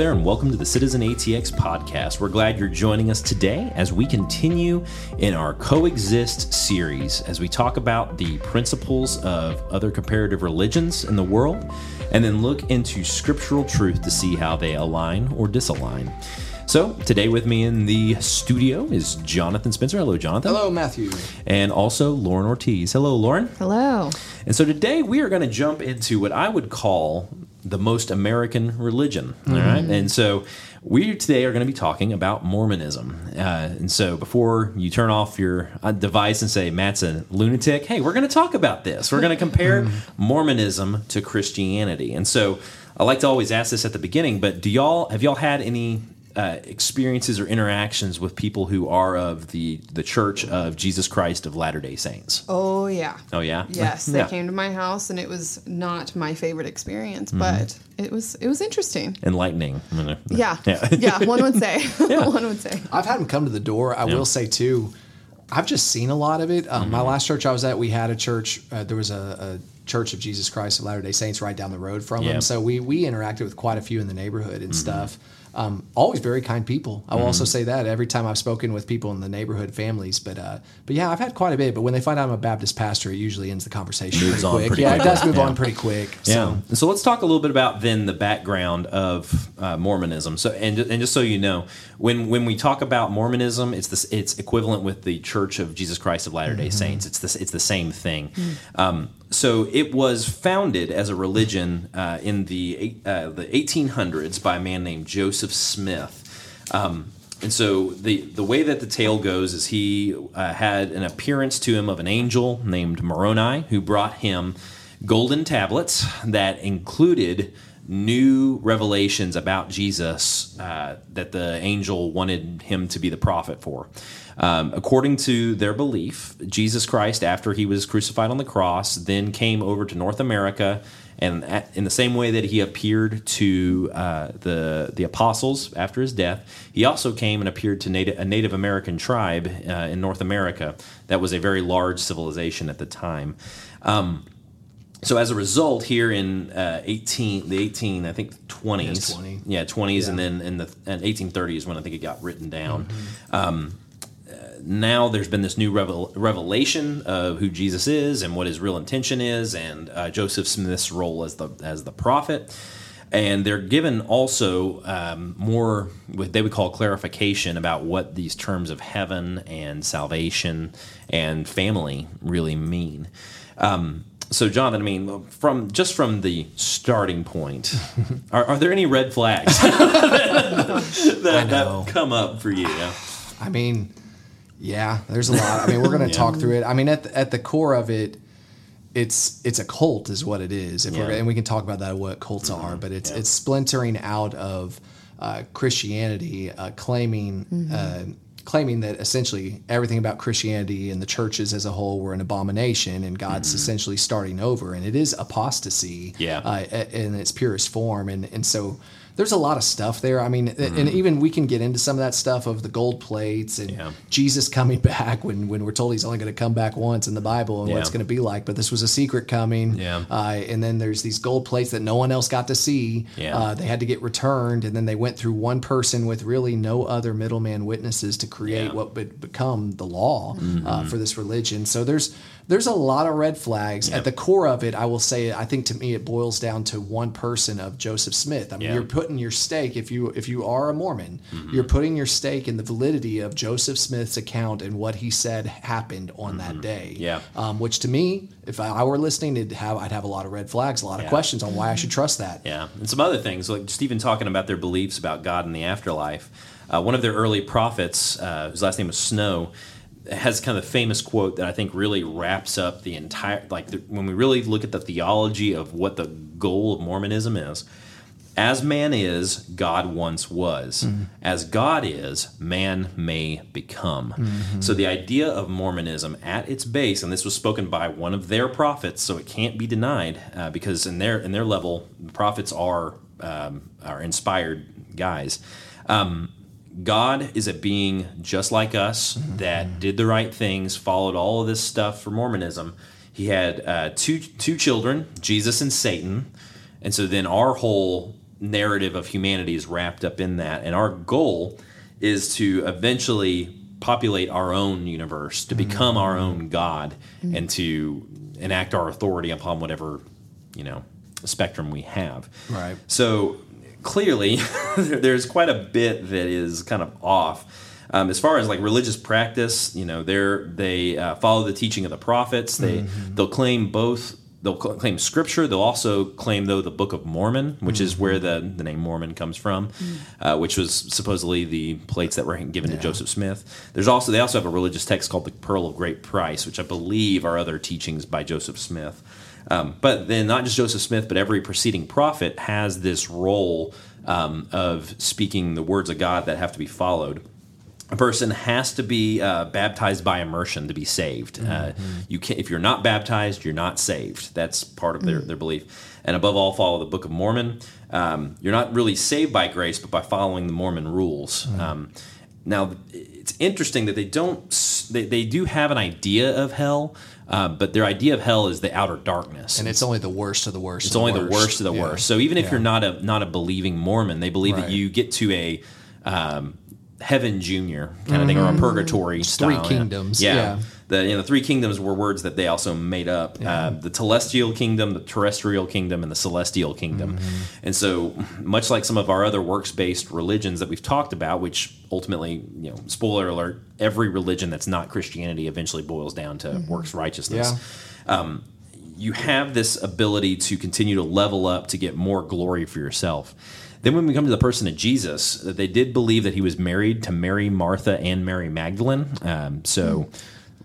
there, and welcome to the Citizen ATX podcast. We're glad you're joining us today as we continue in our Coexist series as we talk about the principles of other comparative religions in the world and then look into scriptural truth to see how they align or disalign. So, today with me in the studio is Jonathan Spencer. Hello, Jonathan. Hello, Matthew. And also Lauren Ortiz. Hello, Lauren. Hello. And so today we are going to jump into what I would call the most American religion. All right. And so we today are going to be talking about Mormonism. Uh, and so before you turn off your uh, device and say, Matt's a lunatic, hey, we're going to talk about this. We're going to compare Mormonism to Christianity. And so I like to always ask this at the beginning, but do y'all, have y'all had any uh, experiences or interactions with people who are of the the Church of Jesus Christ of Latter Day Saints. Oh yeah. Oh yeah. Yes, they Yeah. came to my house and it was not my favorite experience, Mm-hmm. but it was it was interesting. Enlightening. Yeah. Yeah. Yeah, one would say. one would say. I've had them come to the door. I will say too, I've just seen a lot of it. Um, My last church I was at, we had a church. Uh, there was a, a Church of Jesus Christ of Latter Day Saints right down the road from Yeah. them. So we we interacted with quite a few in the neighborhood and stuff. Um, always very kind people. I will also say that every time I've spoken with people in the neighborhood families. But uh, but yeah, I've had quite a bit. But when they find out I'm a Baptist pastor, it usually ends the conversation Moves pretty on quick. pretty yeah, quick. it does move Yeah. on pretty quick. Yeah. So. And so let's talk a little bit about then the background of uh, Mormonism. So and, and just so you know, when when we talk about Mormonism, it's this it's equivalent with the Church of Jesus Christ of Latter Day Mm-hmm. Saints. It's this it's the same thing. Um, so it was founded as a religion uh, in the uh, the 1800s by a man named Joseph Smith. Um, and so the the way that the tale goes is he uh, had an appearance to him of an angel named Moroni who brought him golden tablets that included new revelations about Jesus uh, that the angel wanted him to be the prophet for. Um, according to their belief, Jesus Christ, after he was crucified on the cross, then came over to North America and at, in the same way that he appeared to uh, the the apostles after his death, he also came and appeared to a Native American tribe uh, in North America that was a very large civilization at the time. Um, so as a result, here in uh, eighteen, the eighteen, I think twenties, 20. yeah, twenties, and then in the and eighteen thirties when I think it got written down. Um, uh, now there's been this new revel- revelation of who Jesus is and what his real intention is, and uh, Joseph Smith's role as the as the prophet. And they're given also um, more what they would call clarification about what these terms of heaven and salvation and family really mean. Um, so, Jonathan, I mean, from just from the starting point, are, are there any red flags that, know. that come up for you? I mean, yeah, there's a lot. I mean, we're going to talk through it. I mean, at the, at the core of it, it's it's a cult, is what it is. If Yeah. we're, and we can talk about that what cults are, but it's it's splintering out of uh, Christianity, uh, claiming. Uh, Claiming that essentially everything about Christianity and the churches as a whole were an abomination, and God's essentially starting over, and it is apostasy, Yeah. uh, in its purest form, and and so there's a lot of stuff there. I mean, and even we can get into some of that stuff of the gold plates and Yeah. Jesus coming back when, when we're told he's only going to come back once in the Bible and what it's going to be like. But this was a secret coming. Yeah. Uh, and then there's these gold plates that no one else got to see. Yeah. Uh, they had to get returned. And then they went through one person with really no other middleman witnesses to create Yeah. Mm-hmm. what would become the law uh, for this religion. So there's there's a lot of red flags. Yeah. At the core of it, I will say, I think to me it boils down to one person of Joseph Smith. I mean, Yeah. you're putting your stake if you if you are a Mormon, Mm-hmm. you're putting your stake in the validity of Joseph Smith's account and what he said happened on that day. Mm-hmm. Yeah. Um, which to me, if I, were listening, it'd have I'd have a lot of red flags, a lot of questions on why I should trust that. Yeah, and some other things like just even talking about their beliefs about God and the afterlife. Uh, one of their early prophets, uh, whose last name was Snow, has kind of a famous quote that I think really wraps up the entire like the, when we really look at the theology of what the goal of Mormonism is. As man is, God once was. As God is, man may become. So the idea of Mormonism at its base, and this was spoken by one of their prophets, so it can't be denied, uh, because in their in their level, prophets are um, are inspired guys. Um, God is a being just like us that did the right things, followed all of this stuff for Mormonism. He had uh, two two children, Jesus and Satan, and so then our whole narrative of humanity is wrapped up in that, and our goal is to eventually populate our own universe, to become our own God, and to enact our authority upon whatever you know spectrum we have. Right. So clearly, there's quite a bit that is kind of off. Um, as far as like religious practice, you know, they're they uh, follow the teaching of the prophets. They they'll claim both. They'll claim scripture. They'll also claim though the Book of Mormon, which is where the the name Mormon comes from, uh, which was supposedly the plates that were given to Joseph Smith. There's also they also have a religious text called the Pearl of Great Price, which I believe are other teachings by Joseph Smith. Um, but then not just Joseph Smith, but every preceding prophet has this role um, of speaking the words of God that have to be followed. A person has to be uh, baptized by immersion to be saved. Uh, you can, if you're not baptized, you're not saved. That's part of their, their belief. And above all, follow the Book of Mormon. Um, you're not really saved by grace, but by following the Mormon rules. Um, now, it's interesting that they don't. They, they do have an idea of hell, uh, but their idea of hell is the outer darkness. And it's only the worst of the worst. It's only the worst of the Yeah. worst. So even if Yeah. you're not a not a believing Mormon, they believe Right. that you get to a um, heaven junior kind of thing or a purgatory style, three kingdoms, Yeah. yeah. The you know, the three kingdoms were words that they also made up. Uh, the telestial kingdom, the terrestrial kingdom, and the celestial kingdom. Mm-hmm. And so, much like some of our other works based religions that we've talked about, which ultimately, you know, spoiler alert, every religion that's not Christianity eventually boils down to works righteousness Yeah. you have this ability to continue to level up to get more glory for yourself. Then, when we come to the person of Jesus, they did believe that he was married to Mary, Martha, and Mary Magdalene. Um, so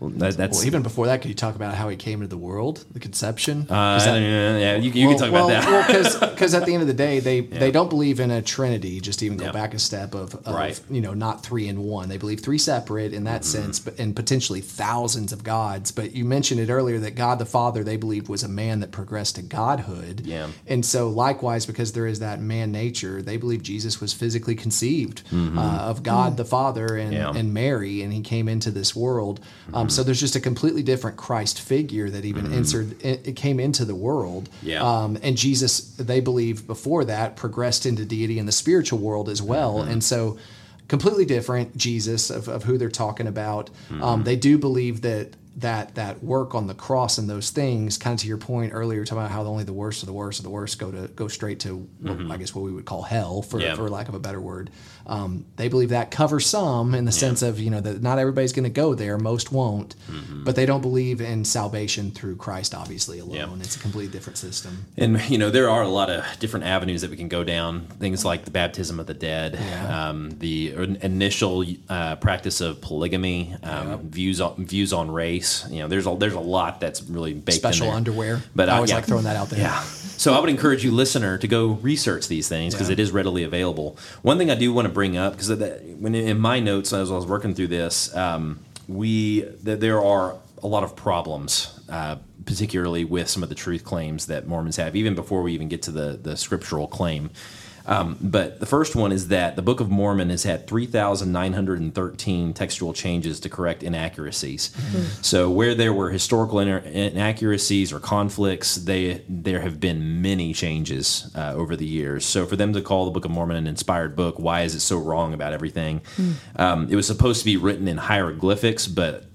that, that's Well, even before that, could you talk about how he came into the world, the conception? uh, 'Cause that- yeah, you, you well, can talk about well, that. because at the end of the day, they they don't believe in a trinity. Just to even go Yeah. back a step of, of Right. you know not three in one. They believe three separate in that Mm-hmm. sense, but and potentially thousands of gods. But you mentioned it earlier that God the Father they believed was a man that progressed to godhood. Yeah. And so likewise, because there is that man nature, they believe Jesus was physically conceived uh, of God the Father and, Mm-hmm. Yeah. and Mary, and he came into this world. Um, so there's just a completely different Christ figure that even entered, it, it came into the world. Yeah. Um, and Jesus, they believe before that, progressed into deity in the spiritual world as well. And so, completely different Jesus of, of who they're talking about. Um, they do believe that that that work on the cross and those things, kind of to your point earlier, talking about how only the worst of the worst of the worst go to go straight to, what- I guess, what we would call hell, for Yeah. for lack of a better word. Um, they believe that covers some in the sense of you know that not everybody's going to go there, most won't, but they don't believe in salvation through Christ, obviously alone. Yeah. It's a completely different system. And you know there are a lot of different avenues that we can go down. Things like the baptism of the dead, Yeah. um, the initial uh, practice of polygamy, um, views on views on race. You know, there's a there's a lot that's really baked Special in there. underwear. But I uh, always yeah. like throwing that out there. Yeah. So I would encourage you, listener, to go research these things because Yeah. it is readily available. One thing I do want to bring up because when in my notes as I was working through this, um, we that there are a lot of problems, uh, particularly with some of the truth claims that Mormons have, even before we even get to the the scriptural claim. Um, but the first one is that the Book of Mormon has had 3,913 textual changes to correct inaccuracies. So where there were historical ina- inaccuracies or conflicts, they there have been many changes uh, over the years. So for them to call the Book of Mormon an inspired book, why is it so wrong about everything? Um, it was supposed to be written in hieroglyphics, but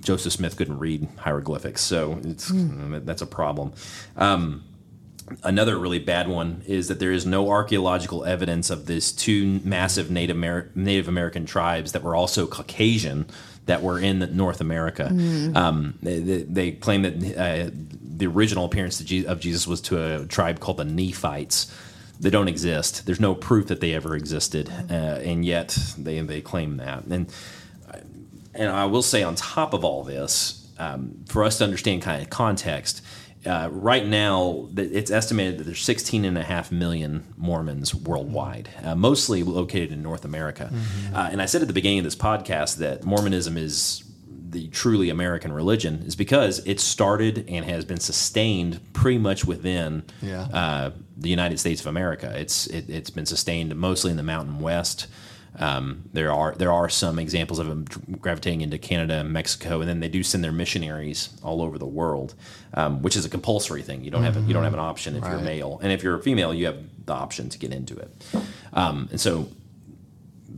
Joseph Smith couldn't read hieroglyphics, so it's that's a problem. Um, Another really bad one is that there is no archaeological evidence of these two massive Native, Amer- Native American tribes that were also Caucasian that were in North America. Um, they, they- claim that uh, the original appearance of of Jesus was to a tribe called the Nephites. They don't exist. There's no proof that they ever existed, uh, and yet they they claim that. And and I will say, on top of all this, um, for us to understand kind of context, uh, right now it's estimated that there's 16 and a half million Mormons worldwide, uh, mostly located in North America. Uh, and I said at the beginning of this podcast that Mormonism is the truly American religion is because it started and has been sustained pretty much within Yeah. uh, the United States of America. It's it, it's been sustained mostly in the Mountain West. Um, there are there are some examples of them gravitating into Canada and Mexico, and then they do send their missionaries all over the world, um, which is a compulsory thing. You don't have a, you don't have an option if you're Right. male, and if you're a female, you have the option to get into it. Um, and so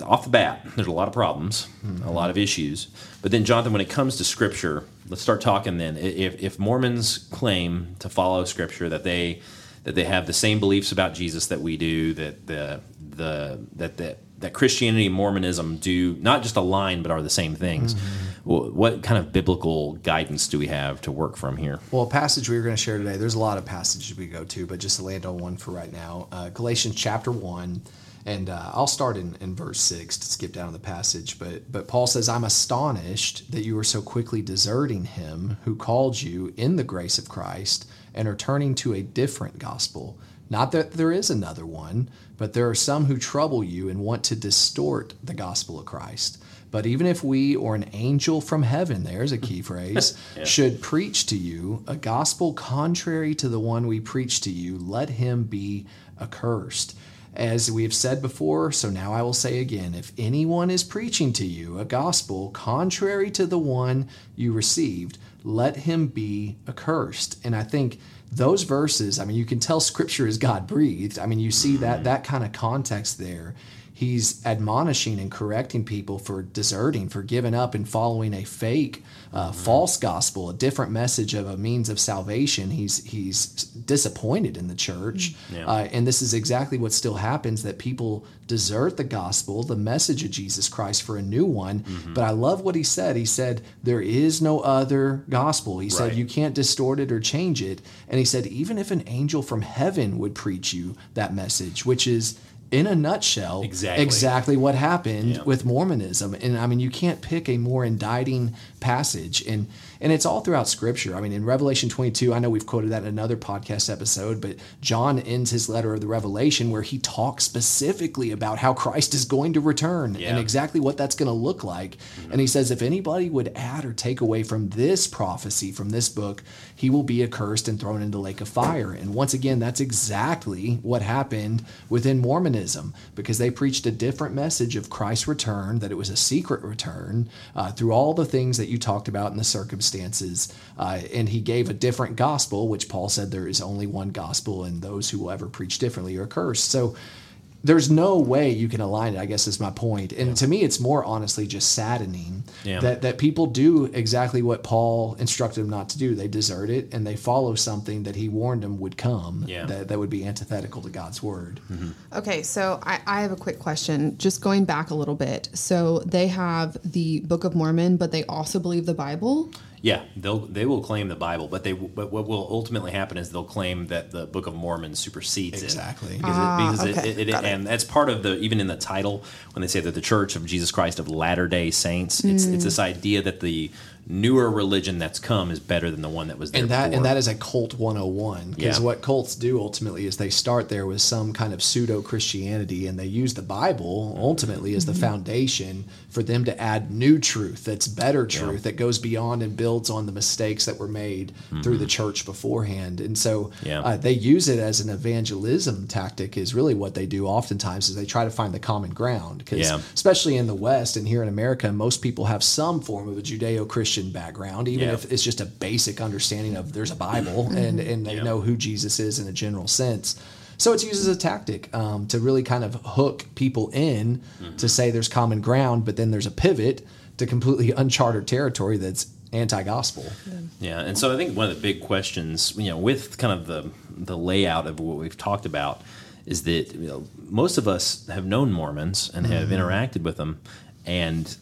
off the bat, there's a lot of problems, mm-hmm. a lot of issues. But then, Jonathan, when it comes to Scripture, let's start talking. Then, if, if Mormons claim to follow Scripture, that they that they have the same beliefs about Jesus that we do, that the the that that that Christianity and Mormonism do not just align but are the same things. Mm-hmm. what kind of biblical guidance do we have to work from here? Well, a passage we were going to share today. There's a lot of passages we go to, but just to land on one for right now, uh, Galatians chapter one. And uh, I'll start in, in verse 6 to skip down the passage. But, but Paul says, I'm astonished that you are so quickly deserting him who called you in the grace of Christ and are turning to a different gospel. Not that there is another one, but there are some who trouble you and want to distort the gospel of Christ. But even if we or an angel from heaven, there's a key phrase, yeah. should preach to you a gospel contrary to the one we preach to you, let him be accursed. As we have said before, so now I will say again if anyone is preaching to you a gospel contrary to the one you received, let him be accursed. And I think those verses, I mean, you can tell scripture is God breathed. I mean, you see that mm. that kind of context there he's admonishing and correcting people for deserting, for giving up and following a fake, uh, mm-hmm. false gospel, a different message of a means of salvation. He's he's disappointed in the church, mm. yeah. uh, and this is exactly what still happens: that people desert the gospel, the message of Jesus Christ, for a new one. Mm-hmm. But I love what he said. He said there is no other gospel. He right. said you can't distort it or change it, and he said even if an angel from heaven would preach you that message, which is in a nutshell, exactly, exactly what happened yeah. with Mormonism. And I mean, you can't pick a more indicting passage. And and it's all throughout Scripture. I mean, in Revelation 22, I know we've quoted that in another podcast episode, but John ends his letter of the Revelation where he talks specifically about how Christ is going to return yeah. and exactly what that's going to look like. Mm-hmm. And he says, if anybody would add or take away from this prophecy, from this book, he will be accursed and thrown into the lake of fire. And once again, that's exactly what happened within Mormonism because they preached a different message of Christ's return, that it was a secret return uh, through all the things that you talked about in the circumstances circumstances. Uh, and he gave a different gospel, which Paul said there is only one gospel, and those who will ever preach differently are cursed. So there's no way you can align it i guess is my point and yeah. to me it's more honestly just saddening yeah. that, that people do exactly what paul instructed them not to do they desert it and they follow something that he warned them would come yeah. that, that would be antithetical to god's word mm-hmm. okay so I, I have a quick question just going back a little bit so they have the book of mormon but they also believe the bible yeah, they'll they will claim the Bible, but they but what will ultimately happen is they'll claim that the Book of Mormon supersedes exactly. it. Exactly. Because, it, because okay. it, it, and that's part of the even in the title when they say that the Church of Jesus Christ of Latter Day Saints, mm. it's it's this idea that the newer religion that's come is better than the one that was there. And that before. and that is a cult 101 because yeah. what cults do ultimately is they start there with some kind of pseudo Christianity and they use the Bible ultimately as the mm-hmm. foundation for them to add new truth that's better truth yeah. that goes beyond and builds on the mistakes that were made mm-hmm. through the church beforehand. And so yeah. uh, they use it as an evangelism tactic is really what they do oftentimes is they try to find the common ground because especially in the West and here in America most people have some form of a Judeo-Christian Christian background, even yeah. if it's just a basic understanding of there's a Bible and, and they yeah. know who Jesus is in a general sense. So it's used as a tactic um, to really kind of hook people in mm-hmm. to say there's common ground, but then there's a pivot to completely uncharted territory that's anti-gospel. Yeah. yeah, and so I think one of the big questions, you know, with kind of the the layout of what we've talked about, is that you know, most of us have known Mormons and have mm-hmm. interacted with them, and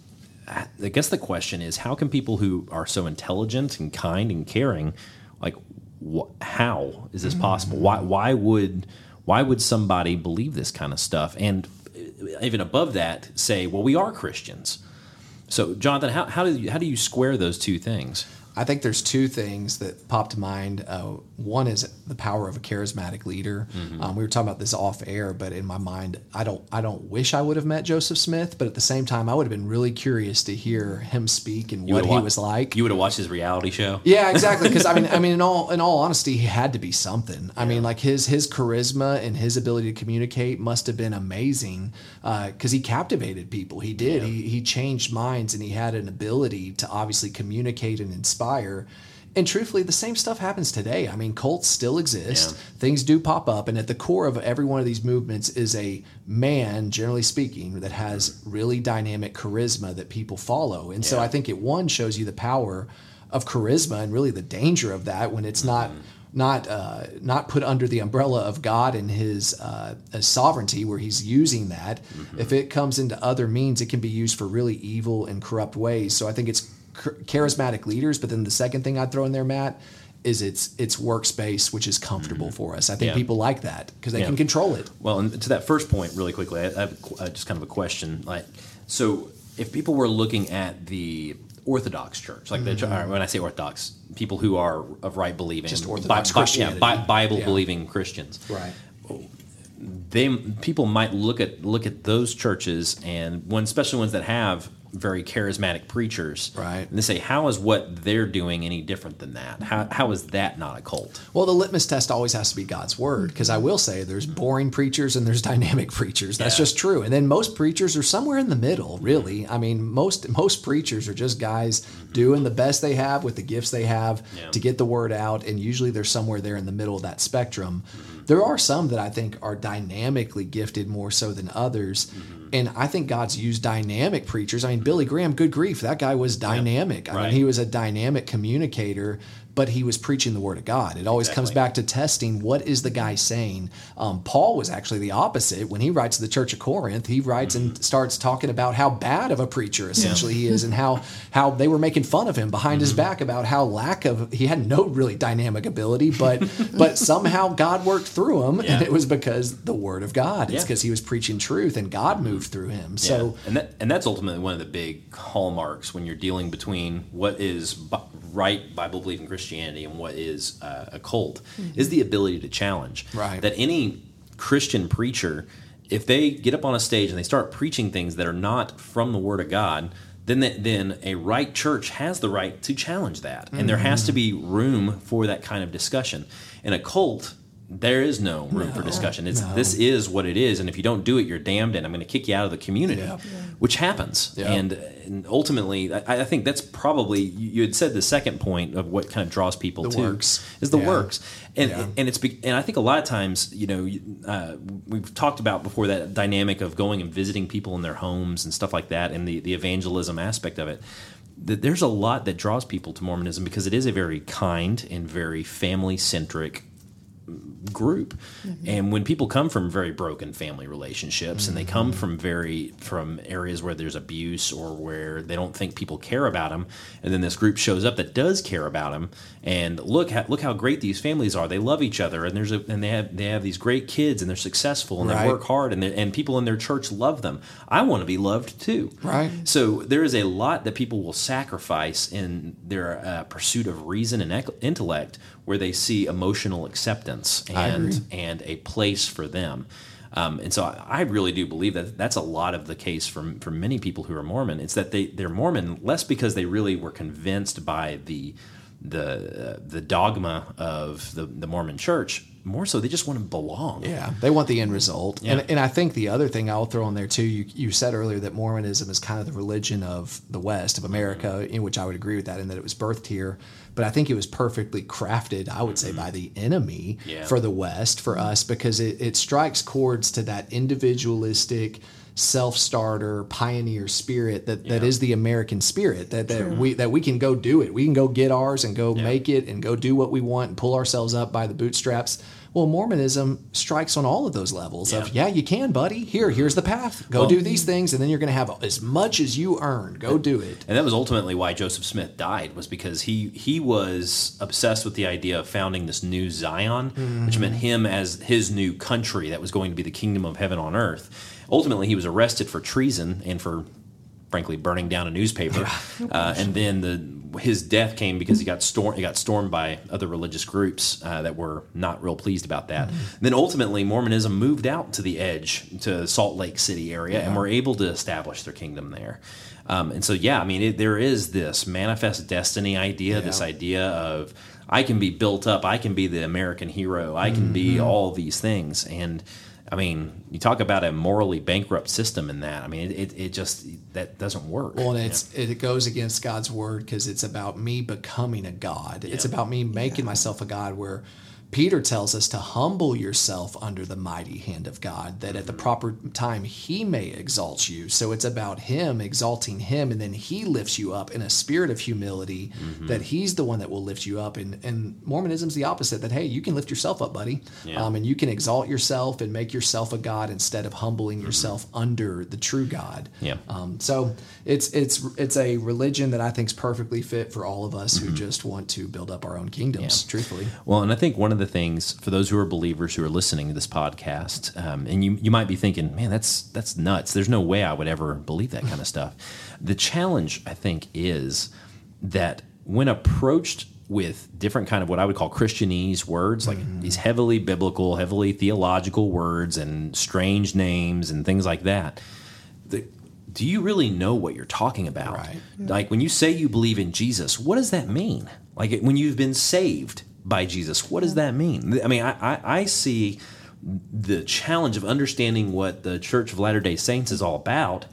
I guess the question is, how can people who are so intelligent and kind and caring, like, wh- how is this mm. possible? Why why would why would somebody believe this kind of stuff? And uh, even above that, say, well, we are Christians. So, Jonathan, how, how do you, how do you square those two things? I think there's two things that pop to mind. Uh, one is the power of a charismatic leader. Mm-hmm. Um, we were talking about this off air, but in my mind, I don't I don't wish I would have met Joseph Smith, but at the same time, I would have been really curious to hear him speak and you what he wa- was like. You would have watched his reality show. Yeah, exactly. Because I mean, I mean, in all in all honesty, he had to be something. I mean, like his his charisma and his ability to communicate must have been amazing because uh, he captivated people. He did. Yeah. He he changed minds and he had an ability to obviously communicate and inspire And truthfully, the same stuff happens today. I mean, cults still exist. Yeah. Things do pop up, and at the core of every one of these movements is a man, generally speaking, that has really dynamic charisma that people follow. And so I think it one shows you the power of charisma and really the danger of that when it's not not uh, not put under the umbrella of God and His uh, uh, sovereignty, where He's using that. If it comes into other means, it can be used for really evil and corrupt ways. So I think it's charismatic leaders. But then the second thing I'd throw in there, Matt, is it's it's works based, which is comfortable for us. I think Yeah. people like that because they Yeah. can control it. Well, and to that first point, really quickly, I I have a uh, just kind of a question. Like, so if people were looking at the Orthodox Church, like the, when I say Orthodox, people who are of right believing, Just Orthodox Christianity. Bi- Bible Yeah. believing Christians, Right. they people might look at look at those churches and one especially ones that have very charismatic preachers Right. and they say how is what they're doing any different than that how, how is that not a cult Well, the litmus test always has to be God's word because I will say there's boring preachers and there's dynamic preachers. That's Yeah. just true. And then most preachers are somewhere in the middle, really. I mean, most most preachers are just guys mm-hmm. doing the best they have with the gifts they have Yeah. to get the word out, and usually they're somewhere there in the middle of that spectrum. Mm-hmm. There are some that I think are dynamically gifted more so than others. Mm-hmm. And I think God's used dynamic preachers. I mean, Billy Graham, good grief, that guy was dynamic. I Right. mean, he was a dynamic communicator, but he was preaching the word of God. It always comes back to testing what is the guy saying. Um, Paul was actually the opposite. When he writes to the church of Corinth, he writes Mm-hmm. and starts talking about how bad of a preacher essentially he is, and how how they were making fun of him behind Mm-hmm. his back about how lack of he had no really dynamic ability, but but somehow God worked through him, and it was because the word of God. It's Yeah. because he was preaching truth, and God moved through him. So. Yeah. and that and that's ultimately one of the big hallmarks when you're dealing between what is right Bible believing Christianity and what is uh, a cult is the ability to challenge. Right. That any Christian preacher, if they get up on a stage and they start preaching things that are not from the Word of God. Then, that, then a right church has the right to challenge that, and there has to be room for that kind of discussion. And a cult, there is no room for discussion. It's no. this is what it is, and if you don't do it, you're damned, and I'm going to kick you out of the community, Yeah. which happens. Yeah. And, and ultimately, I, I think that's probably you, had said the second point of what kind of draws people The to works. is the Yeah. works, and and it's and I think a lot of times you know uh, we've talked about before that dynamic of going and visiting people in their homes and stuff like that, and the the evangelism aspect of it. That there's a lot that draws people to Mormonism because it is a very kind and very family centric group. And when people come from very broken family relationships and they come from very from areas where there's abuse or where they don't think people care about them and then this group shows up that does care about them and look how, look how great these families are. They love each other and there's a and they have they have these great kids and they're successful and Right. they work hard and and people in their church love them. I want to be loved too. Right. so there is a lot that people will sacrifice in their uh, pursuit of reason and ec- intellect, where they see emotional acceptance and and a place for them. Um, and so I, I really do believe that that's a lot of the case for for many people who are Mormon. It's that they they're Mormon less because they really were convinced by the the uh, the dogma of the, the Mormon Church. More so, they just want to belong. Yeah, they want the end result. Yeah. And, and I think the other thing I'll throw in there too, you, you said earlier that Mormonism is kind of the religion of the West, of America, in which I would agree with that, and that it was birthed here. But I think it was perfectly crafted, I would say, mm-hmm. by the enemy Yeah. for the West, for us, because it, it strikes chords to that individualistic, self-starter pioneer spirit that, that Yeah. is the American spirit that, that we that we can go do it we can go get ours and go Yeah. make it and go do what we want and pull ourselves up by the bootstraps well Mormonism strikes on all of those levels of Yeah. yeah you can buddy here here's the path go Well- do these things and then you're going to have as much as you earn. go do it And that was ultimately why Joseph Smith died, was because he he was obsessed with the idea of founding this new Zion, which meant him as his new country that was going to be the kingdom of heaven on earth. Ultimately, he was arrested for treason and for, frankly, burning down a newspaper. uh, and then the his death came because he got stormed. He got stormed by other religious groups uh, that were not real pleased about that. Then ultimately, Mormonism moved out to the edge to Salt Lake City area, and were able to establish their kingdom there. Um, and so, yeah, I mean, it, there is this manifest destiny idea, this idea of I can be built up, I can be the American hero, I can be all these things, and I mean, you talk about a morally bankrupt system in that. I mean, it, it, it just that doesn't work. Well, and it's it goes against God's word because it's about me becoming a god. It's about me making myself a god. Where Peter tells us to humble yourself under the mighty hand of God, that at the proper time he may exalt you. So it's about him exalting him, and then he lifts you up in a spirit of humility, that he's the one that will lift you up. And, and Mormonism's the opposite that, hey, you can lift yourself up, buddy, Yeah. um, and you can exalt yourself and make yourself a God instead of humbling yourself under the true God. Yeah. Um, so it's it's it's a religion that I think is perfectly fit for all of us who just want to build up our own kingdoms. Truthfully, Well, and I think one of the things for those who are believers who are listening to this podcast, um, and you you might be thinking, man, that's that's nuts. There's no way I would ever believe that kind of stuff. The challenge, I think, is that when approached with different kind of what I would call Christianese words, like these heavily biblical, heavily theological words and strange names and things like that, do you really know what you're talking about? Right. Like when you say you believe in Jesus, what does that mean? Like when you've been saved by Jesus, what does that mean? I mean, I, I, I see the challenge of understanding what the Church of Latter day Saints is all about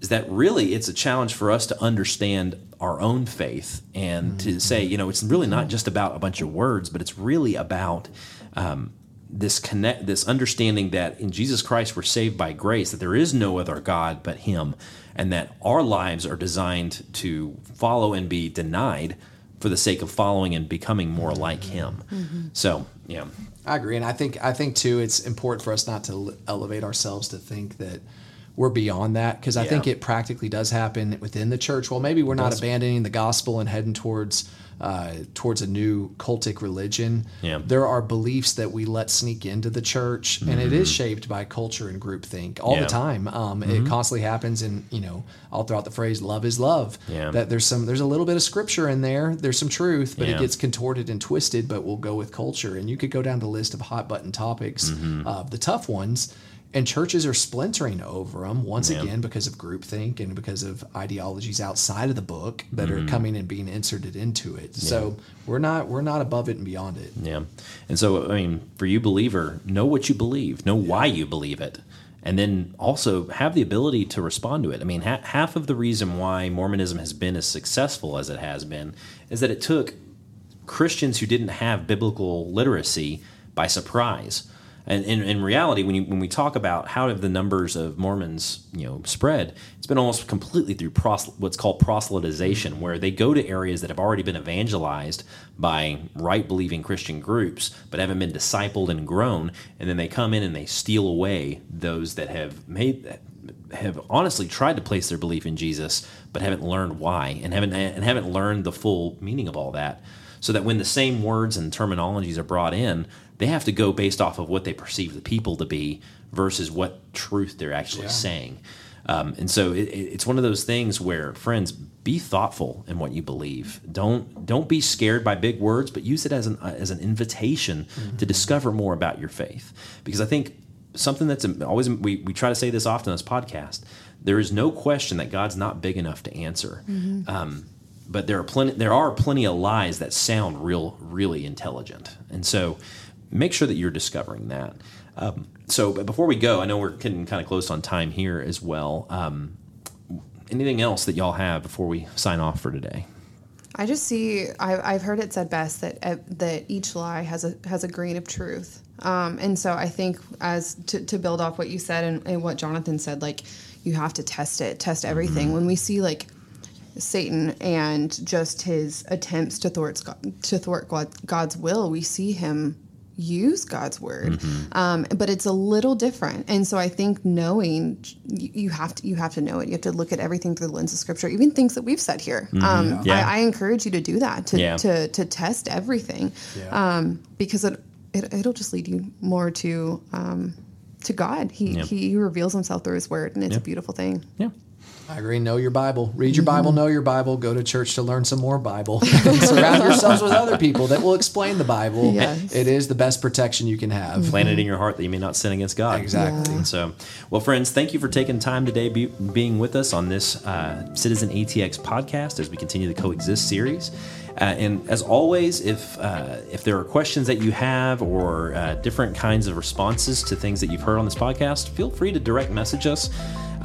is that really it's a challenge for us to understand our own faith and to say, you know, it's really not just about a bunch of words, but it's really about um, this connect, this understanding that in Jesus Christ we're saved by grace, that there is no other God but Him, and that our lives are designed to follow and be denied for the sake of following and becoming more like Him. Mm-hmm. So, yeah, I agree, and I think I think too it's important for us not to elevate ourselves to think that we're beyond that because I Yeah. think it practically does happen within the church. Well, maybe we're not abandoning the gospel and heading towards uh, towards a new cultic religion. Yeah. There are beliefs that we let sneak into the church, and it is shaped by culture and groupthink all Mm-hmm. Yeah. the time. Um, It constantly happens, and you know, all throughout the phrase "love is love." Yeah. That there's some there's a little bit of scripture in there. There's some truth, but it gets contorted and twisted. But we'll go with culture, and you could go down the list of hot button topics, Mm-hmm. uh, the tough ones. And churches are splintering over them once Yeah. again because of groupthink and because of ideologies outside of the book that Mm-hmm. are coming and being inserted into it. So we're not we're not above it and beyond it. Yeah. And so, I mean, for you, believer, know what you believe, know why you believe it, and then also have the ability to respond to it. I mean, ha- half of the reason why Mormonism has been as successful as it has been is that it took Christians who didn't have biblical literacy by surprise. And in, in reality, when, you, when we talk about how have the numbers of Mormons, you know, spread, it's been almost completely through pros, what's called proselytization, where they go to areas that have already been evangelized by right-believing Christian groups, but haven't been discipled and grown, and then they come in and they steal away those that have made have honestly tried to place their belief in Jesus, but haven't learned why, and haven't and haven't learned the full meaning of all that. So that when the same words and terminologies are brought in, they have to go based off of what they perceive the people to be versus what truth they're actually Yeah. saying. Um, and so it, it- it's one of those things where, friends, be thoughtful in what you believe. Don't don't be scared by big words, but use it as an as an invitation to discover more about your faith. Because I think something that's always we, we try to say this often on this podcast. There is no question that God's not big enough to answer. Um, but there are plenty there are plenty of lies that sound real really intelligent and so make sure that you're discovering that um, so but before we go i know we're getting kind of close on time here as well um, anything else that y'all have before we sign off for today I just see. I've, I've heard it said best that uh, that each lie has a has a grain of truth, um, and so I think as to, to build off what you said and, and what Jonathan said, like you have to test it, test everything. When we see like Satan and just his attempts to thwart to thwart God, God's will, we see him use God's word, um, but it's a little different. And so I think knowing you you have to you have to know it. You have to look at everything through the lens of Scripture, even things that we've said here. Um, Yeah. I, I encourage you to do that to Yeah. to, to test everything, Yeah. um, because it, it it'll just lead you more to um, to God. He Yeah. he reveals himself through His word, and it's Yeah. a beautiful thing. yeah I agree. Know your Bible. Read your Bible. Know your Bible. Go to church to learn some more Bible. surround yourselves with other people that will explain the Bible. Yes. It is the best protection you can have. Plant it in your heart that you may not sin against God. Exactly. Yeah. So, well, friends, thank you for taking time today, be, being with us on this uh, Citizen ATX podcast as we continue the Coexist series. Uh, and as always, if uh, if there are questions that you have or uh, different kinds of responses to things that you've heard on this podcast, feel free to direct message us.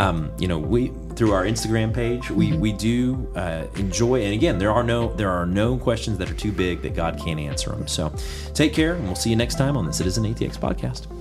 Um, you know, we through our Instagram page, we we do uh, enjoy. And again, there are no there are no questions that are too big that God can't answer them. So, take care, and we'll see you next time on the Citizen ATX podcast.